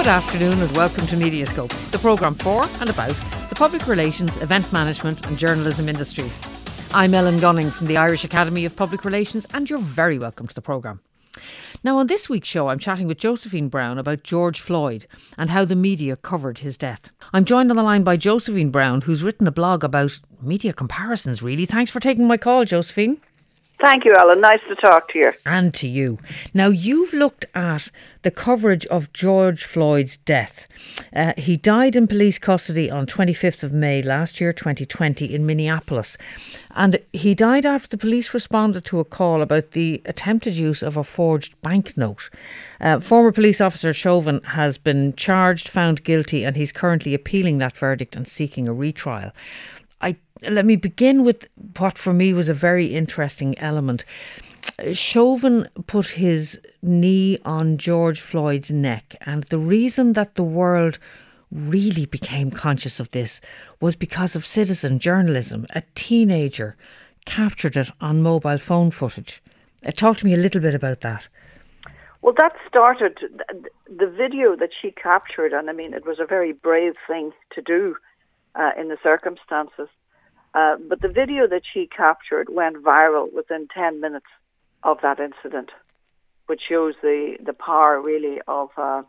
Good afternoon and welcome to Mediascope, the programme for and about the public relations, event management and journalism industries. I'm Ellen Gunning from the Irish Academy of Public Relations and you're very welcome to the programme. Now, on this week's show, I'm chatting with Josephine Brown about George Floyd and how the media covered his death. I'm joined on the line by Josephine Brown, who's written a blog about media comparisons, really. Thanks for taking my call, Josephine. Thank you, Alan. Nice to talk to you. And to you. Now, you've looked at the coverage of George Floyd's death. Uh, he died in police custody on 25th of May last year, 2020, in Minneapolis. And he died after the police responded to a call about the attempted use of a forged banknote. Uh, former police officer Chauvin has been charged, found guilty, and he's currently appealing that verdict and seeking a retrial. Let me begin with what for me was a very interesting element. Chauvin put his knee on George Floyd's neck, and the reason that the world really became conscious of this was because of citizen journalism. A teenager captured it on mobile phone footage. Uh, talk to me a little bit about that. Well, that started the video that she captured, and I mean, it was a very brave thing to do uh, in the circumstances. Uh, but the video that she captured went viral within 10 minutes of that incident, which shows the, the power really of, uh,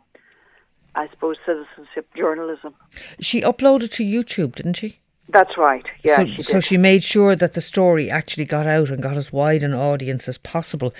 I suppose, citizenship journalism. She uploaded to YouTube, didn't she? That's right. Yeah. So she, so she made sure that the story actually got out and got as wide an audience as possible.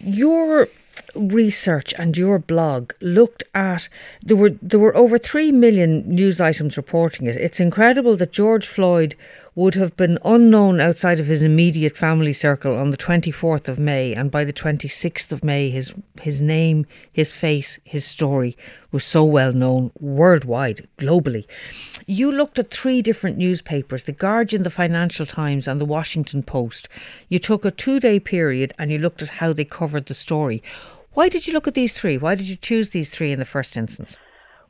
Your research and your blog looked at there were there were over 3 million news items reporting it it's incredible that George Floyd would have been unknown outside of his immediate family circle on the 24th of May and by the 26th of May his his name his face his story was so well known worldwide globally. You looked at three different newspapers the Guardian the Financial Times and the Washington Post. You took a 2 day period and you looked at how they covered the story. Why did you look at these three? Why did you choose these three in the first instance?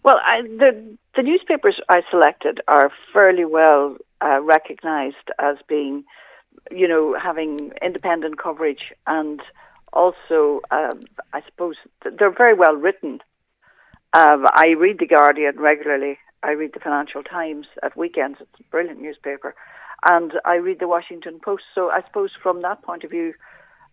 Well, I, the the newspapers I selected are fairly well uh, recognised as being, you know, having independent coverage and also, um, I suppose, they're very well written. Um, I read The Guardian regularly. I read the Financial Times at weekends. It's a brilliant newspaper. And I read the Washington Post. So I suppose from that point of view,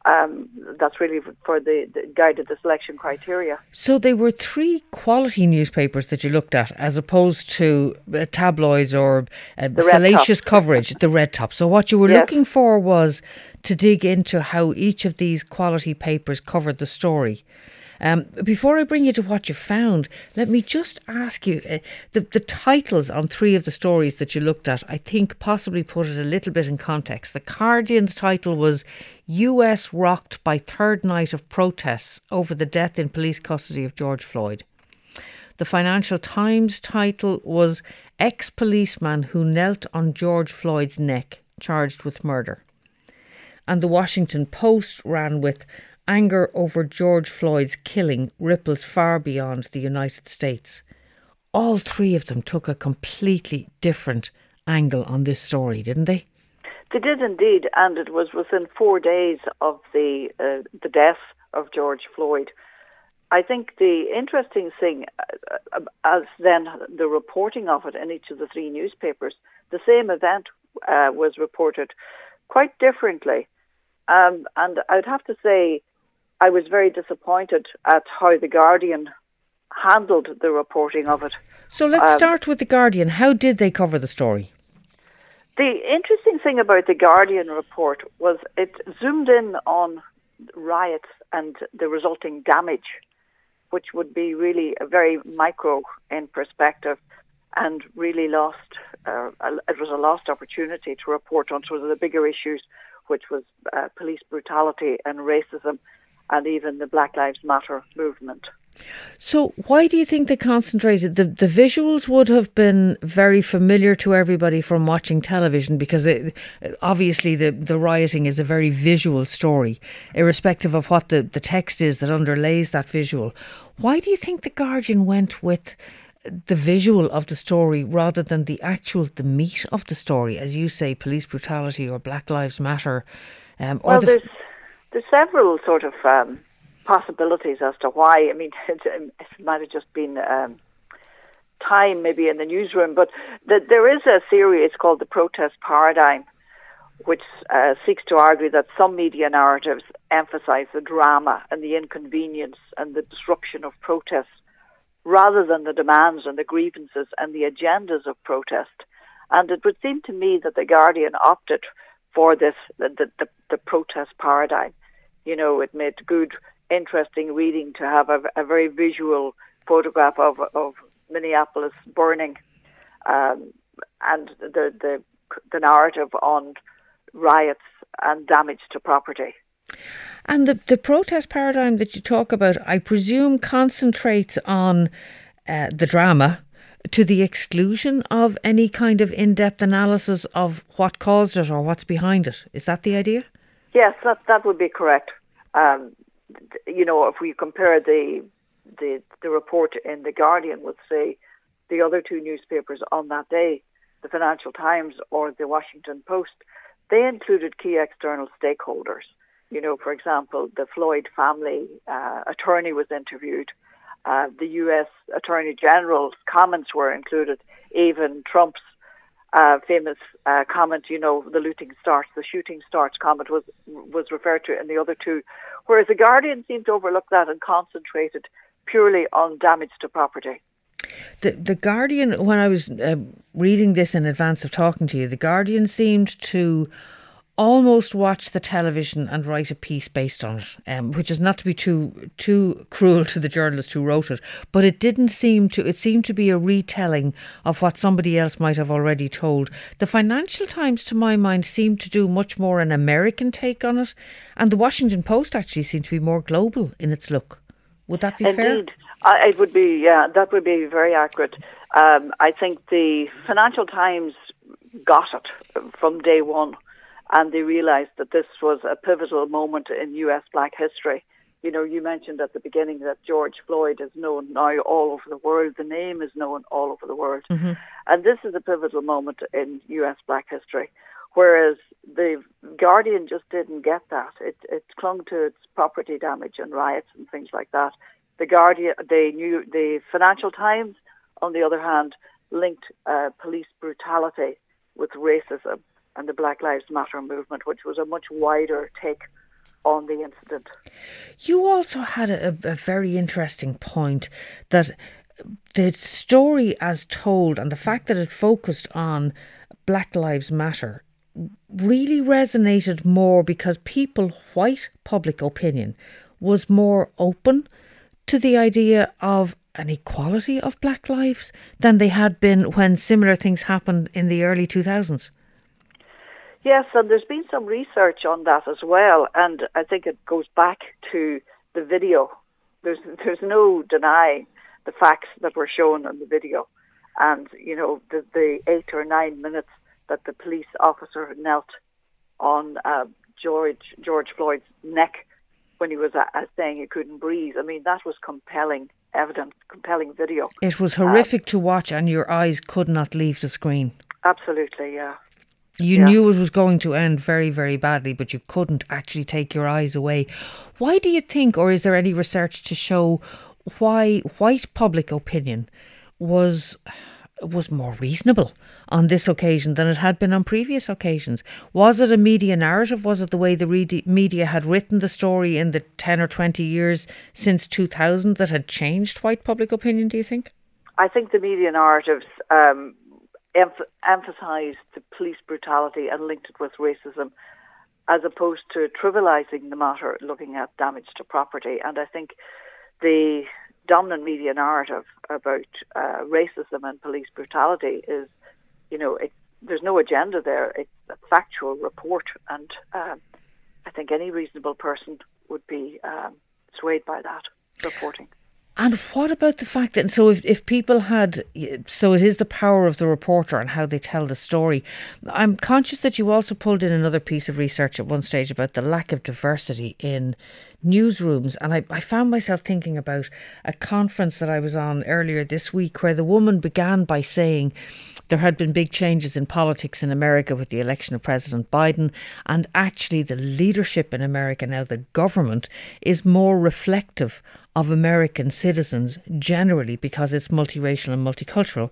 um, that's really for the, the guided the selection criteria. So they were three quality newspapers that you looked at, as opposed to uh, tabloids or uh, salacious coverage, the red top. So what you were yes. looking for was to dig into how each of these quality papers covered the story. Um, before I bring you to what you found, let me just ask you uh, the, the titles on three of the stories that you looked at, I think possibly put it a little bit in context. The Guardian's title was US rocked by third night of protests over the death in police custody of George Floyd. The Financial Times title was Ex policeman who knelt on George Floyd's neck, charged with murder. And the Washington Post ran with anger over George Floyd's killing ripples far beyond the United States. All three of them took a completely different angle on this story, didn't they? They did indeed, and it was within four days of the uh, the death of George Floyd. I think the interesting thing, uh, as then the reporting of it in each of the three newspapers, the same event uh, was reported quite differently. Um, and I'd have to say, I was very disappointed at how The Guardian handled the reporting of it. So let's um, start with The Guardian. How did they cover the story? The interesting thing about The Guardian report was it zoomed in on riots and the resulting damage, which would be really a very micro in perspective and really lost, uh, it was a lost opportunity to report on sort of the bigger issues, which was uh, police brutality and racism and even the Black Lives Matter movement. So, why do you think they concentrated? The, the visuals would have been very familiar to everybody from watching television because it, obviously the, the rioting is a very visual story, irrespective of what the, the text is that underlays that visual. Why do you think The Guardian went with the visual of the story rather than the actual, the meat of the story, as you say, police brutality or Black Lives Matter? Um, well, the there's, there's several sort of. Um, possibilities as to why. I mean, it, it might have just been um, time maybe in the newsroom, but the, there is a theory, it's called the protest paradigm, which uh, seeks to argue that some media narratives emphasize the drama and the inconvenience and the disruption of protests rather than the demands and the grievances and the agendas of protest. And it would seem to me that The Guardian opted for this, the, the, the protest paradigm. You know, it made good, interesting reading to have a, a very visual photograph of, of Minneapolis burning um, and the, the, the narrative on riots and damage to property. And the, the protest paradigm that you talk about, I presume, concentrates on uh, the drama to the exclusion of any kind of in depth analysis of what caused it or what's behind it. Is that the idea? Yes, that, that would be correct. Um, you know, if we compare the, the, the report in The Guardian with, say, the other two newspapers on that day, the Financial Times or the Washington Post, they included key external stakeholders. You know, for example, the Floyd family uh, attorney was interviewed. Uh, the U.S. Attorney General's comments were included. Even Trump's uh, famous uh, comment, you know, the looting starts, the shooting starts comment was was referred to in the other two. Whereas the Guardian seemed to overlook that and concentrated purely on damage to property. The the Guardian, when I was uh, reading this in advance of talking to you, the Guardian seemed to almost watch the television and write a piece based on it, um, which is not to be too too cruel to the journalist who wrote it, but it didn't seem to. It seemed to be a retelling of what somebody else might have already told. The Financial Times, to my mind, seemed to do much more an American take on it, and the Washington Post actually seemed to be more global in its look. Would that be Indeed. fair? I, it would be, yeah, that would be very accurate. Um, I think the Financial Times got it from day one and they realized that this was a pivotal moment in U.S. black history. You know, you mentioned at the beginning that George Floyd is known now all over the world. The name is known all over the world. Mm-hmm. And this is a pivotal moment in U.S. black history. Whereas the Guardian just didn't get that. It, it clung to its property damage and riots and things like that. The Guardian, the new, the Financial Times, on the other hand, linked uh, police brutality with racism and the Black Lives Matter movement, which was a much wider take on the incident. You also had a, a very interesting point that the story as told and the fact that it focused on Black Lives Matter really resonated more because people, white public opinion, was more open to the idea of an equality of black lives than they had been when similar things happened in the early 2000s. Yes, and there's been some research on that as well, and I think it goes back to the video. There's there's no denying the facts that were shown in the video, and you know the the eight or nine minutes that the police officer knelt on uh, George George Floyd's neck when he was uh, saying he couldn't breathe. I mean that was compelling evidence, compelling video. It was horrific um, to watch, and your eyes could not leave the screen. Absolutely, yeah. You yeah. knew it was going to end very, very badly, but you couldn't actually take your eyes away. Why do you think, or is there any research to show why white public opinion was was more reasonable on this occasion than it had been on previous occasions? Was it a media narrative? Was it the way the media had written the story in the 10 or 20 years since 2000 that had changed white public opinion, do you think? I think the media narratives um, emph- emphasized the police brutality and linked it with racism, as opposed to trivializing the matter, looking at damage to property. And I think the dominant media narrative about uh, racism and police brutality is, you know, it, there's no agenda there. It's a factual report, and um, I think any reasonable person would be um, swayed by that reporting. And what about the fact that so if, if people had so it is the power of the reporter and how they tell the story. I'm conscious that you also pulled in another piece of research at one stage about the lack of diversity in newsrooms and I, I found myself thinking about a conference that I was on earlier this week where the woman began by saying there had been big changes in politics in America with the election of President Biden, and actually, the leadership in America now, the government, is more reflective of American citizens generally because it's multiracial and multicultural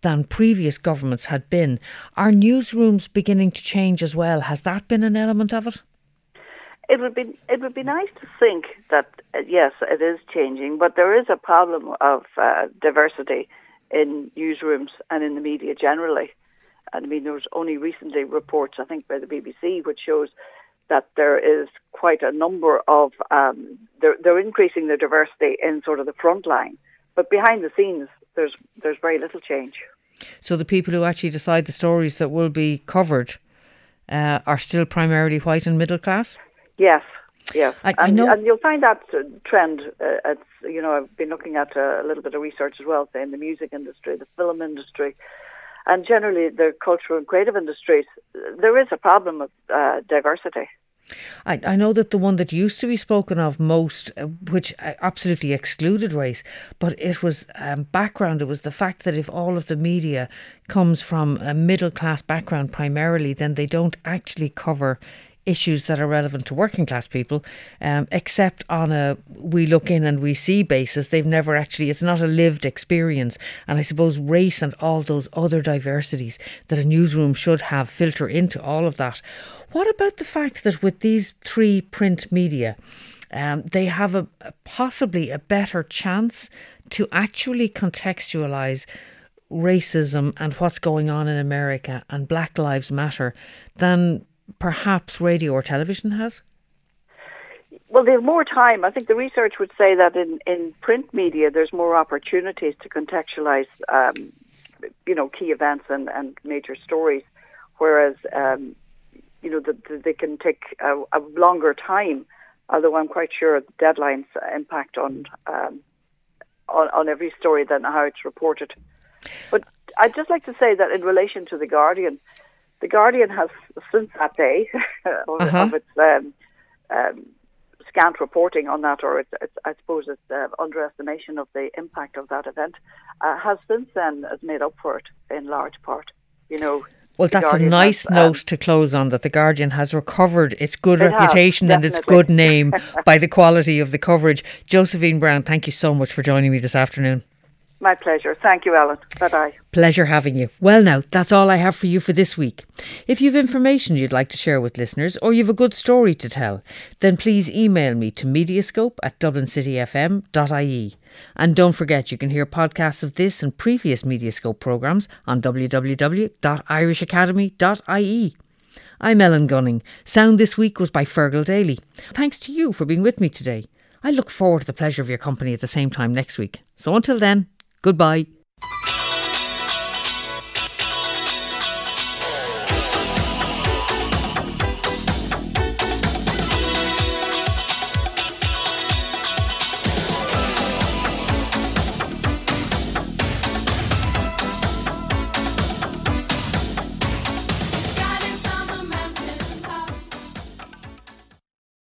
than previous governments had been. Are newsrooms beginning to change as well? Has that been an element of it? It would be it would be nice to think that uh, yes, it is changing, but there is a problem of uh, diversity in newsrooms and in the media generally. And I mean, there was only recently reports, I think, by the BBC, which shows that there is quite a number of um, they're they're increasing the diversity in sort of the front line, but behind the scenes, there's there's very little change. So the people who actually decide the stories that will be covered uh, are still primarily white and middle class. Yes, yes, I, and, I know. and you'll find that trend. Uh, it's you know I've been looking at uh, a little bit of research as well, say in the music industry, the film industry, and generally the cultural and creative industries. There is a problem of uh, diversity. I, I know that the one that used to be spoken of most, uh, which absolutely excluded race, but it was um, background. It was the fact that if all of the media comes from a middle class background primarily, then they don't actually cover issues that are relevant to working class people, um, except on a we look in and we see basis. They've never actually, it's not a lived experience. And I suppose race and all those other diversities that a newsroom should have filter into all of that. What about the fact that with these three print media, um, they have a, a possibly a better chance to actually contextualize racism and what's going on in America and Black Lives Matter than perhaps radio or television has? Well, there's more time. I think the research would say that in, in print media, there's more opportunities to contextualize, um, you know, key events and, and major stories, whereas, um, you know, the, the, they can take a, a, longer time. Although I'm quite sure deadlines impact on, um, on on every story than how it's reported. But I'd just like to say that in relation to the Guardian, the Guardian has, since that day, of, uh-huh. of, its um, um, scant reporting on that, or it's, it's, I suppose it's uh, underestimation of the impact of that event, uh, has since then has made up for it in large part. You know, well, that's Guardian a nice has, um, note to close on that the Guardian has recovered its good reputation has, and its good name by the quality of the coverage. Josephine Brown, thank you so much for joining me this afternoon. My pleasure. Thank you, Ellen. Bye bye. Pleasure having you. Well, now, that's all I have for you for this week. If you've information you'd like to share with listeners or you've a good story to tell, then please email me to mediascope at dublincityfm.ie. And don't forget, you can hear podcasts of this and previous Mediascope programmes on www.irishacademy.ie. I'm Ellen Gunning. Sound this week was by Fergal Daly. Thanks to you for being with me today. I look forward to the pleasure of your company at the same time next week. So until then, Goodbye.